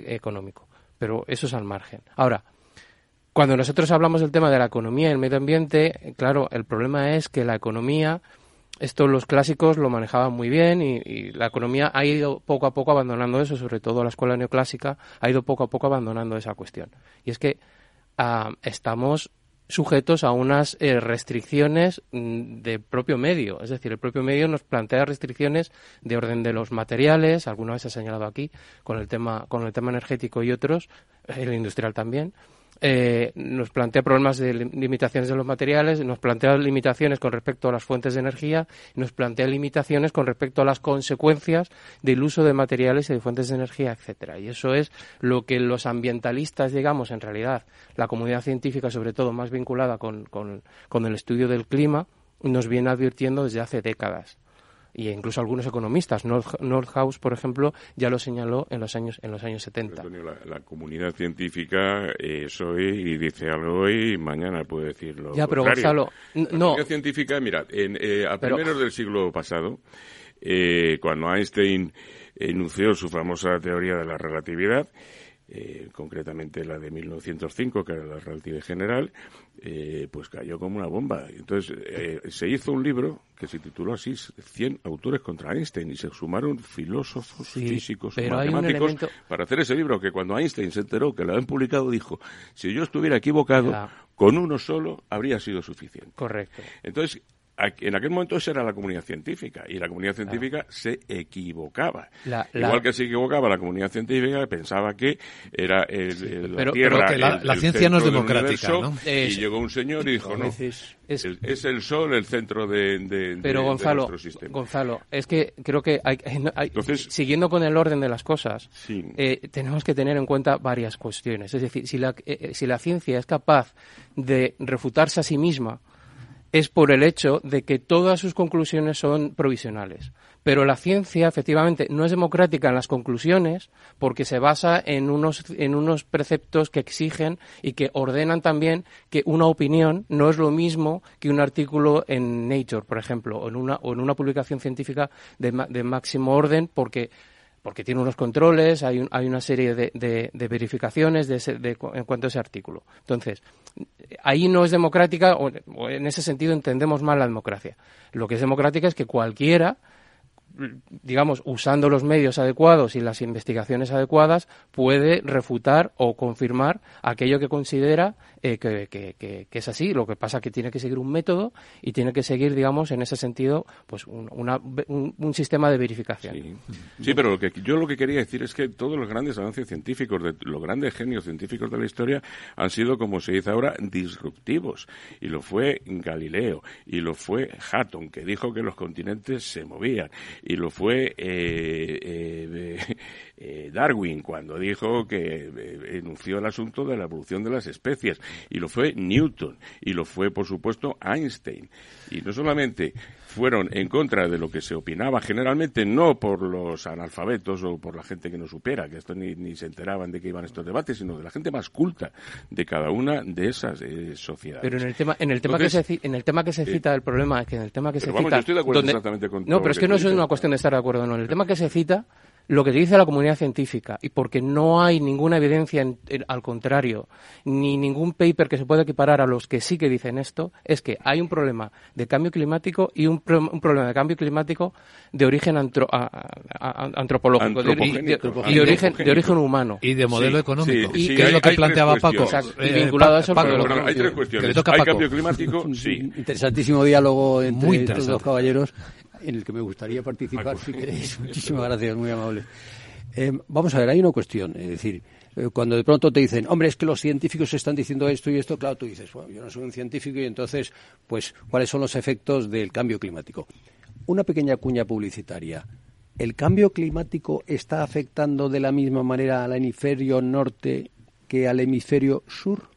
económico, pero eso es al margen. Ahora, cuando nosotros hablamos del tema de la economía y el medio ambiente, claro, el problema es que la economía esto los clásicos lo manejaban muy bien y, la economía ha ido poco a poco abandonando eso, sobre todo la escuela neoclásica ha ido poco a poco abandonando esa cuestión. Y es que ah, estamos sujetos a unas eh, restricciones mm, de propio medio. Es decir, el propio medio nos plantea restricciones de orden de los materiales, alguna vez se ha señalado aquí, con el tema, con el tema energético y otros, el industrial también eh, nos plantea problemas de limitaciones de los materiales, nos plantea limitaciones con respecto a las fuentes de energía, nos plantea limitaciones con respecto a las consecuencias del uso de materiales y de fuentes de energía, etcétera. Y eso es lo que los ambientalistas, digamos, en realidad, la comunidad científica, sobre todo más vinculada con, con el estudio del clima, nos viene advirtiendo desde hace décadas y incluso algunos economistas. Nordhaus, por ejemplo, ya lo señaló en los años en los años 70. la, comunidad científica es hoy y dice algo hoy y mañana puede decirlo. Ya, pero Gonzalo, no. La comunidad científica, mira, en, eh, a primeros del siglo pasado, eh, cuando Einstein enunció su famosa teoría de la relatividad, eh, concretamente la de 1905, que era la relativa general, eh, pues cayó como una bomba. Entonces eh, se hizo un libro que se tituló así, 100 autores contra Einstein, y se sumaron filósofos, físicos, matemáticos para hacer ese libro que cuando Einstein se enteró que lo habían publicado dijo, si yo estuviera equivocado, con uno solo habría sido suficiente. Correcto. Entonces, en aquel momento esa era la comunidad científica y la comunidad científica se equivocaba. Igual que se equivocaba la comunidad científica, pensaba que era el, la Tierra. la, ciencia no es democrática, ¿no? y llegó un señor y dijo, no, es, es, el Sol el centro de, pero Gonzalo, Gonzalo, es que creo que hay, siguiendo con el orden de las cosas, eh, tenemos que tener en cuenta varias cuestiones. Es decir, si la, eh, eh, si la ciencia es capaz de refutarse a sí misma, es por el hecho de que todas sus conclusiones son provisionales. Pero la ciencia, efectivamente, no es democrática en las conclusiones porque se basa en unos, en unos preceptos que exigen y que ordenan también que una opinión no es lo mismo que un artículo en Nature, por ejemplo, o en una, o en una publicación científica de, de máximo orden porque porque tiene unos controles, hay, hay una serie de, de, verificaciones de en cuanto a ese artículo. Entonces, ahí no es democrática, o, en ese sentido entendemos mal la democracia. Lo que es democrática es que cualquiera digamos, usando los medios adecuados y las investigaciones adecuadas, puede refutar o confirmar aquello que considera eh, que, es así. Lo que pasa es que tiene que seguir un método y tiene que seguir, digamos, en ese sentido, pues un, un, sistema de verificación. Sí. pero lo que, yo lo que quería decir es que todos los grandes avances científicos, de, los grandes genios científicos de la historia, han sido, como se dice ahora, disruptivos. Y lo fue Galileo, y lo fue Hatton, que dijo que los continentes se movían y lo fue eh, eh, Darwin cuando dijo que enunció el asunto de la evolución de las especies y lo fue Newton y lo fue por supuesto Einstein. Y no solamente fueron en contra de lo que se opinaba generalmente no por los analfabetos o por la gente que no supiera que esto ni, se enteraban de que iban estos debates sino de la gente más culta de cada una de esas sociedades. Pero en el tema en el tema que se en el tema que se cita el problema es que en el tema que se cita estoy de acuerdo exactamente con no pero es que no es una cuestión de estar de acuerdo no en el tema que se cita lo que dice la comunidad científica y porque no hay ninguna evidencia al contrario ni ningún paper que se pueda equiparar a los que sí que dicen esto es que hay un problema de cambio climático y un, problema de cambio climático de origen antropológico y de origen de origen humano. Y de modelo económico. y que es lo que planteaba Paco y eh, vinculado a eso hay tres cuestiones. hay cambio climático sí. interesantísimo diálogo entre estos dos caballeros en el que me gustaría participar, si queréis. [laughs] Muchísimas gracias, muy amable. Eh, vamos a ver, hay una cuestión, es decir, eh, cuando de pronto te dicen, hombre, es que los científicos están diciendo esto y esto, claro, tú dices, bueno, yo no soy un científico y entonces, pues, ¿cuáles son los efectos del cambio climático? Una pequeña cuña publicitaria. ¿El cambio climático está afectando de la misma manera al hemisferio norte que al hemisferio sur?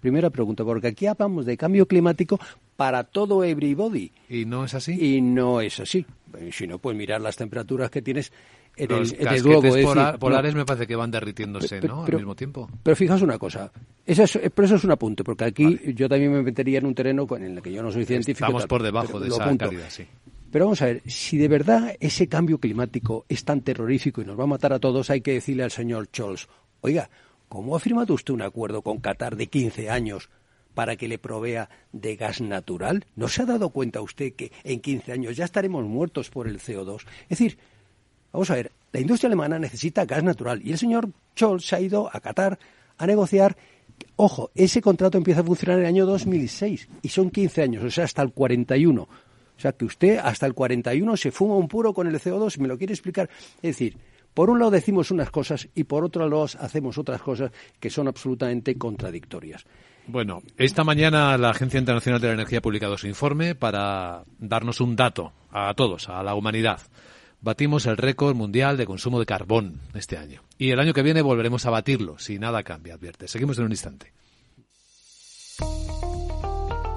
Primera pregunta, porque aquí hablamos de cambio climático para todo everybody. ¿Y no es así? Y no es así. Si no, puedes mirar las temperaturas que tienes en el, en polares me parece que van derritiéndose, ¿no? Al mismo tiempo. Pero fijaos una cosa, eso es, pero eso es un apunte, porque aquí yo también me metería en un terreno en el que yo no soy científico. Estamos por debajo de esa calidad, sí. Pero vamos a ver, si de verdad ese cambio climático es tan terrorífico y nos va a matar a todos, hay que decirle al señor Scholz, oiga, ¿cómo ha firmado usted un acuerdo con Qatar de 15 años para que le provea de gas natural? ¿No se ha dado cuenta usted que en 15 años ya estaremos muertos por el CO2? Es decir, vamos a ver, la industria alemana necesita gas natural y el señor Scholz se ha ido a Qatar a negociar. Ojo, ese contrato empieza a funcionar en el año 2006 y son 15 años, o sea, hasta el 41. O sea, que usted hasta el 41 se fuma un puro con el CO2, ¿me lo quiere explicar? Es decir, por un lado decimos unas cosas y por otro lado hacemos otras cosas que son absolutamente contradictorias. Bueno, esta mañana la Agencia Internacional de la Energía ha publicado su informe para darnos un dato a todos, a la humanidad. Batimos el récord mundial de consumo de carbón este año. Y el año que viene volveremos a batirlo, si nada cambia, advierte. Seguimos en un instante.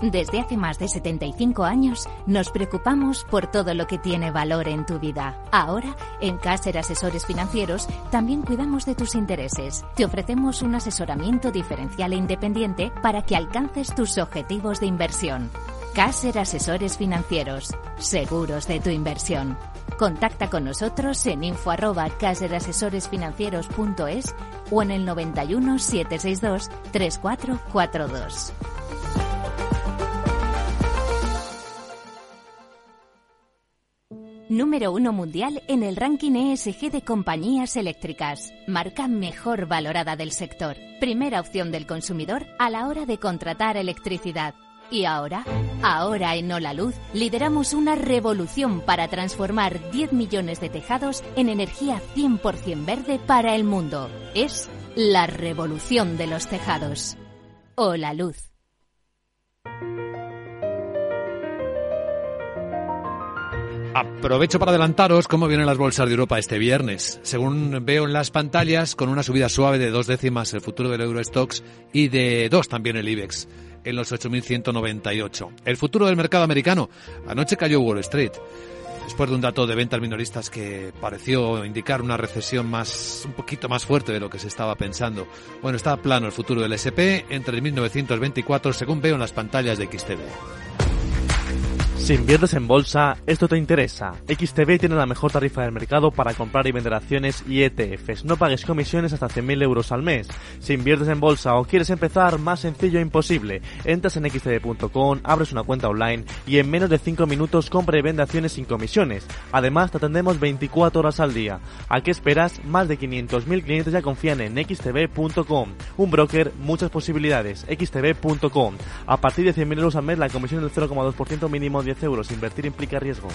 Desde hace más de 75 años nos preocupamos por todo lo que tiene valor en tu vida. Ahora, en Caser Asesores Financieros, también cuidamos de tus intereses. Te ofrecemos un asesoramiento diferencial e independiente para que alcances tus objetivos de inversión. Caser Asesores Financieros, seguros de tu inversión. Contacta con nosotros en info arroba caserasesoresfinancieros.es o en el 91 762 3442. Número uno mundial en el ranking ESG de compañías eléctricas. Marca mejor valorada del sector. Primera opción del consumidor a la hora de contratar electricidad. Y ahora, ahora en Hola Luz, lideramos una revolución para transformar 10 millones de tejados en energía 100% verde para el mundo. Es la revolución de los tejados. Hola Luz. Aprovecho para adelantaros cómo vienen las bolsas de Europa este viernes. Según veo en las pantallas, con una subida suave de dos décimas el futuro del Eurostox y de dos también el IBEX en los 8.198. El futuro del mercado americano. Anoche cayó Wall Street. Después de un dato de ventas minoristas que pareció indicar una recesión más, un poquito más fuerte de lo que se estaba pensando. Bueno, está plano el futuro del SP entre el 1924, según veo en las pantallas de XTV. Si inviertes en bolsa, esto te interesa. XTB tiene la mejor tarifa del mercado para comprar y vender acciones y ETFs. No pagues comisiones hasta 100.000 euros al mes. Si inviertes en bolsa o quieres empezar, más sencillo e imposible. Entras en xtb.com, abres una cuenta online y en menos de 5 minutos compra y vende acciones sin comisiones. Además, te atendemos 24 horas al día. ¿A qué esperas? Más de 500.000 clientes ya confían en xtb.com. Un broker, muchas posibilidades. xtb.com. A partir de 100.000 euros al mes, la comisión es del 0,2% mínimo 10 euros. Invertir implica riesgos.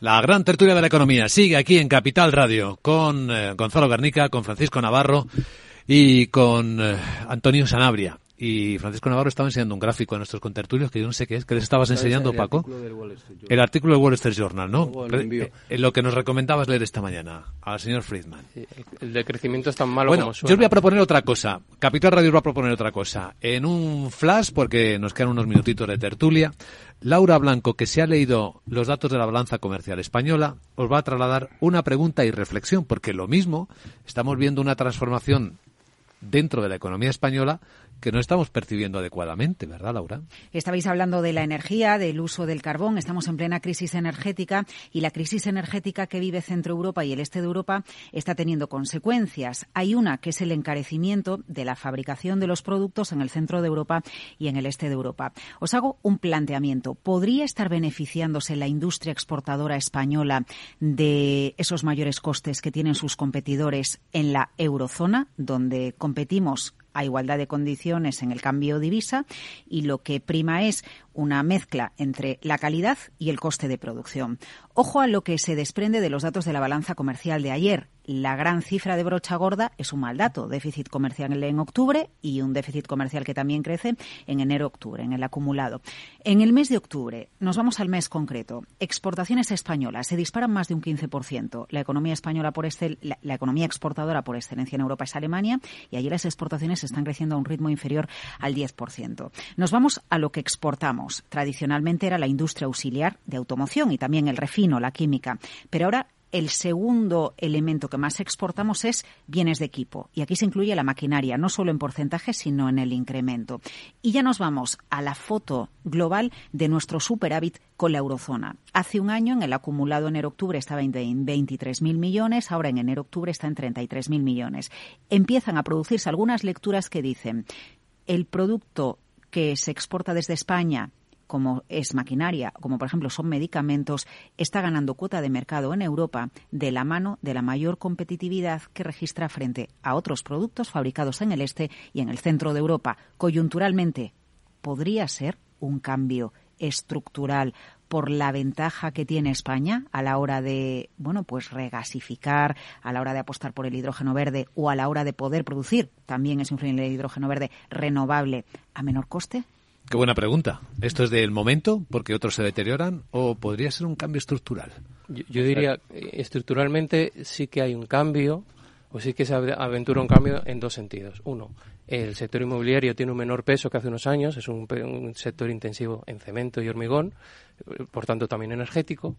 La gran tertulia de la economía sigue aquí en Capital Radio con eh, Gonzalo Garnica, con Francisco Navarro y con eh, Antonio Sanabria. Y Francisco Navarro estaba enseñando un gráfico a nuestros contertulios que yo no sé qué es. ¿Qué les estabas enseñando, Paco? El artículo del Wall Street Journal, ¿no? En eh, lo que nos recomendabas leer esta mañana al señor Friedman. el de crecimiento es tan malo bueno, como suena. Yo os voy a proponer otra cosa. Capital Radio os va a proponer otra cosa. En un flash, porque nos quedan unos minutitos de tertulia, Laura Blanco, que se ha leído los datos de la balanza comercial española, os va a trasladar una pregunta y reflexión, porque lo mismo, estamos viendo una transformación dentro de la economía española que no estamos percibiendo adecuadamente, ¿verdad, Laura? Estabais hablando de la energía, del uso del carbón. Estamos en plena crisis energética y la crisis energética que vive Centro Europa y el este de Europa está teniendo consecuencias. Hay una que es el encarecimiento de la fabricación de los productos en el centro de Europa y en el este de Europa. Os hago un planteamiento. ¿Podría estar beneficiándose la industria exportadora española de esos mayores costes que tienen sus competidores en la eurozona, donde competimos a igualdad de condiciones en el cambio divisa y lo que prima es una mezcla entre la calidad y el coste de producción. Ojo a lo que se desprende de los datos de la balanza comercial de ayer. La gran cifra de brocha gorda es un mal dato, déficit comercial en octubre y un déficit comercial que también crece en enero-octubre, en el acumulado. En el mes de octubre, nos vamos al mes concreto, exportaciones españolas se disparan más de un 15%. La economía española por excel, la, la economía exportadora por excelencia en Europa es Alemania y allí las exportaciones están creciendo a un ritmo inferior al 10%. Nos vamos a lo que exportamos. Tradicionalmente era la industria auxiliar de automoción y también el refino, la química, pero ahora el segundo elemento que más exportamos es bienes de equipo. Y aquí se incluye la maquinaria, no solo en porcentaje, sino en el incremento. Y ya nos vamos a la foto global de nuestro superávit con la eurozona. Hace un año, en el acumulado enero-octubre, estaba en 23.000 millones, ahora en enero-octubre está en 33.000 millones. Empiezan a producirse algunas lecturas que dicen el producto que se exporta desde España como es maquinaria, como por ejemplo son medicamentos, está ganando cuota de mercado en Europa de la mano de la mayor competitividad que registra frente a otros productos fabricados en el este y en el centro de Europa. Coyunturalmente, podría ser un cambio estructural por la ventaja que tiene España a la hora de, bueno, pues regasificar, a la hora de apostar por el hidrógeno verde o a la hora de poder producir, también es el hidrógeno verde renovable a menor coste? Qué buena pregunta. ¿Esto es del momento porque otros se deterioran o podría ser un cambio estructural? Yo, diría, eh, estructuralmente sí que hay un cambio o sí que se aventura un cambio en dos sentidos. Uno, el sector inmobiliario tiene un menor peso que hace unos años, es un, un sector intensivo en cemento y hormigón, por tanto también energético,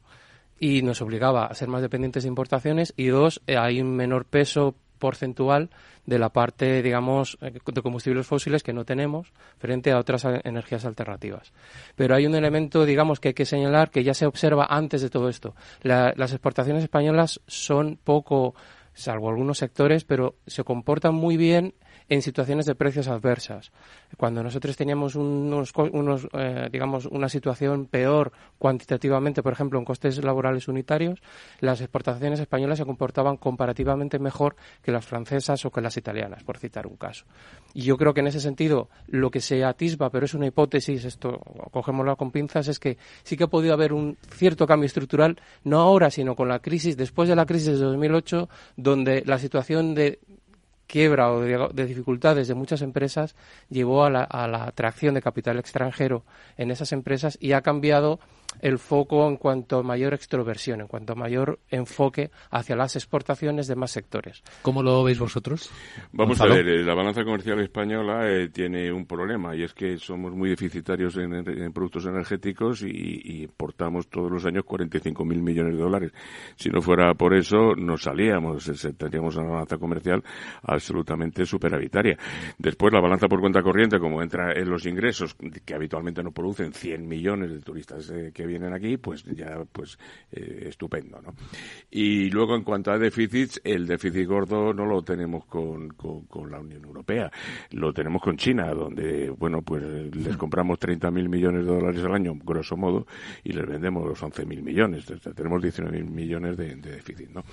y nos obligaba a ser más dependientes de importaciones. Y dos, hay un menor peso porcentual de la parte, digamos, de combustibles fósiles que no tenemos frente a otras energías alternativas. Pero hay un elemento, digamos, que hay que señalar que ya se observa antes de todo esto. las exportaciones españolas son poco, salvo algunos sectores, pero se comportan muy bien en situaciones de precios adversas. Cuando nosotros teníamos unos, unos eh, digamos, una situación peor cuantitativamente, por ejemplo, en costes laborales unitarios, las exportaciones españolas se comportaban comparativamente mejor que las francesas o que las italianas, por citar un caso. Y yo creo que en ese sentido, lo que se atisba, pero es una hipótesis, esto cogémoslo con pinzas, es que sí que ha podido haber un cierto cambio estructural, no ahora, sino con la crisis, después de la crisis de 2008, donde la situación de quiebra o de, dificultades de muchas empresas llevó a la, a la atracción de capital extranjero en esas empresas y ha cambiado el foco en cuanto a mayor extroversión, en cuanto a mayor enfoque hacia las exportaciones de más sectores. ¿Cómo lo veis vosotros? Vamos a ver, eh, la balanza comercial española eh, tiene un problema y es que somos muy deficitarios en, productos energéticos y, importamos todos los años 45 mil millones de dólares. Si no fuera por eso, nos salíamos, eh, tendríamos una balanza comercial absolutamente superavitaria. Después, la balanza por cuenta corriente, como entra en los ingresos, que habitualmente no producen 100 millones de turistas que que vienen aquí, pues ya, pues eh, estupendo, ¿no? Y luego en cuanto a déficits, el déficit gordo no lo tenemos con, con, la Unión Europea, lo tenemos con China, donde, bueno, pues les compramos 30.000 millones de dólares al año, grosso modo, y les vendemos los 11.000 millones, tenemos 19.000 millones de, déficit, ¿no?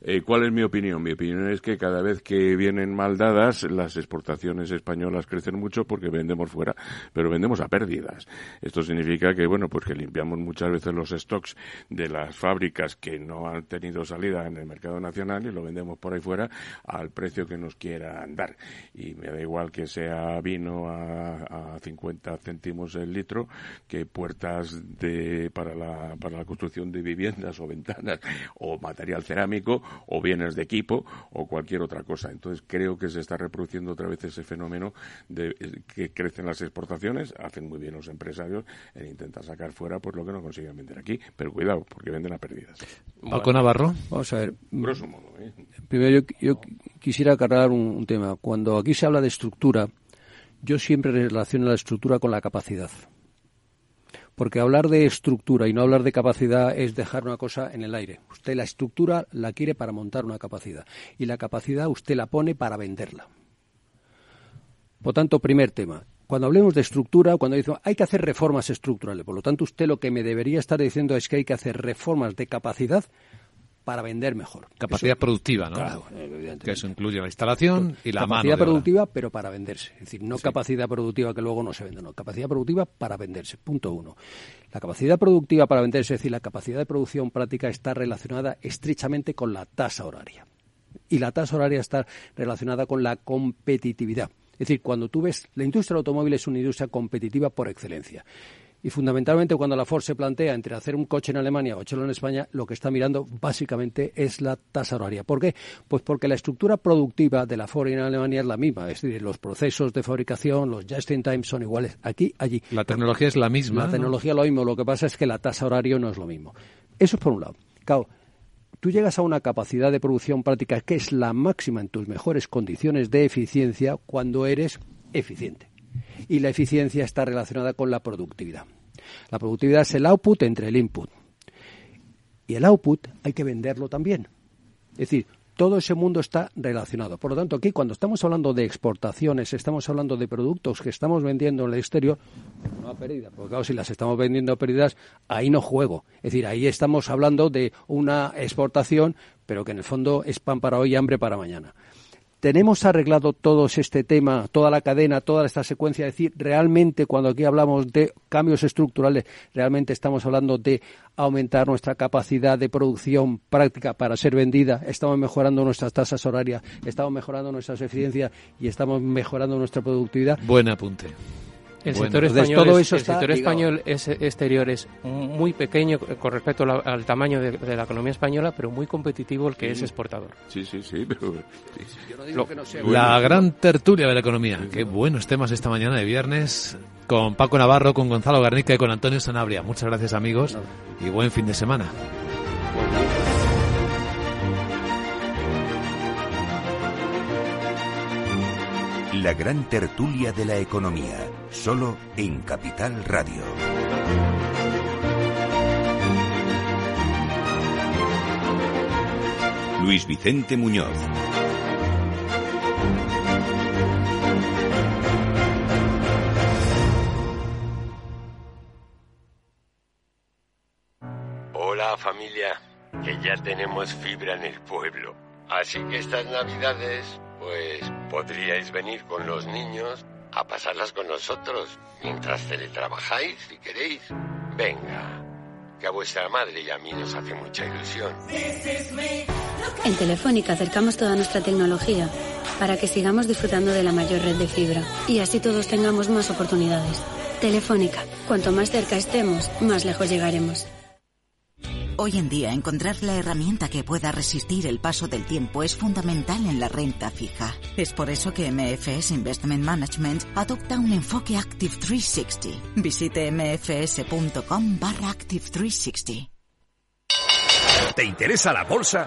Eh, ¿Cuál es mi opinión? Mi opinión es que cada vez que vienen mal dadas, las exportaciones españolas crecen mucho porque vendemos fuera, pero vendemos a pérdidas. Esto significa que, bueno, pues que limpiamos muchas veces los stocks de las fábricas que no han tenido salida en el mercado nacional y lo vendemos por ahí fuera al precio que nos quieran dar. Y me da igual que sea vino a, a 50 céntimos el litro que puertas de, para, la, para la construcción de viviendas o ventanas o material cerámico o bienes de equipo o cualquier otra cosa. Entonces creo que se está reproduciendo otra vez ese fenómeno de que crecen las exportaciones, hacen muy bien los empresarios en intentar sacar fuera pues lo que no consiguen vender aquí. Pero cuidado, porque venden a pérdidas. Paco Navarro. Vamos a ver. Grosso modo. ¿eh? Primero, yo, quisiera aclarar un, tema. Cuando aquí se habla de estructura, yo siempre relaciono la estructura con la capacidad. Porque hablar de estructura y no hablar de capacidad es dejar una cosa en el aire. Usted la estructura la quiere para montar una capacidad y la capacidad usted la pone para venderla. Por tanto, primer tema, cuando hablemos de estructura, cuando dice hay que hacer reformas estructurales, por lo tanto usted lo que me debería estar diciendo es que hay que hacer reformas de capacidad para vender mejor. Capacidad productiva, ¿no? Claro, Que eso incluye la instalación y la capacidad productiva, pero para venderse. Es decir, no capacidad productiva que luego no se vende, no. Capacidad productiva para venderse. Punto uno. La capacidad productiva para venderse, es decir, la capacidad de producción práctica está relacionada estrechamente con la tasa horaria. Y la tasa horaria está relacionada con la competitividad. Es decir, cuando tú ves, la industria del automóvil es una industria competitiva por excelencia. Y fundamentalmente cuando la Ford se plantea entre hacer un coche en Alemania o hacerlo en España, lo que está mirando básicamente es la tasa horaria. ¿Por qué? Pues porque la estructura productiva de la Ford en Alemania es la misma. Es decir, los procesos de fabricación, los just-in-time son iguales aquí, allí. La tecnología es la misma. La tecnología es lo mismo. Lo que pasa es que la tasa horaria no es lo mismo. Eso es por un lado. Claro, tú llegas a una capacidad de producción práctica que es la máxima en tus mejores condiciones de eficiencia cuando eres eficiente. Y la eficiencia está relacionada con la productividad. La productividad es el output entre el input. Y el output hay que venderlo también. Es decir, todo ese mundo está relacionado. Por lo tanto, aquí cuando estamos hablando de exportaciones, estamos hablando de productos que estamos vendiendo en el exterior, no a pérdida, porque claro, si las estamos vendiendo a pérdidas, ahí no juego. Es decir, ahí estamos hablando de una exportación, pero que en el fondo es pan para hoy y hambre para mañana. ¿Tenemos arreglado todo este tema, toda la cadena, toda esta secuencia? Es decir, realmente cuando aquí hablamos de cambios estructurales, realmente estamos hablando de aumentar nuestra capacidad de producción práctica para ser vendida, estamos mejorando nuestras tasas horarias, estamos mejorando nuestras eficiencias y estamos mejorando nuestra productividad. Buen apunte. El sector, español, es, el sector español es exterior es muy pequeño con respecto al tamaño de, la economía española, pero muy competitivo el que es exportador. Sí, sí, sí. Pero, la gran tertulia de la economía. Qué buenos temas esta mañana de viernes con Paco Navarro, con Gonzalo Garnica y con Antonio Sanabria. Muchas gracias amigos y buen fin de semana. La gran tertulia de la economía, solo en Capital Radio. Luis Vicente Muñoz. Hola familia, que ya tenemos fibra en el pueblo. Así que estas navidades, pues podríais venir con los niños a pasarlas con nosotros mientras teletrabajáis si queréis. Venga, que a vuestra madre y a mí nos hace mucha ilusión. En Telefónica acercamos toda nuestra tecnología para que sigamos disfrutando de la mayor red de fibra y así todos tengamos más oportunidades. Telefónica, cuanto más cerca estemos, más lejos llegaremos. Hoy en día encontrar la herramienta que pueda resistir el paso del tiempo es fundamental en la renta fija. Es por eso que MFS Investment Management adopta un enfoque Active 360. Visite mfs.com barra Active 360. ¿Te interesa la bolsa?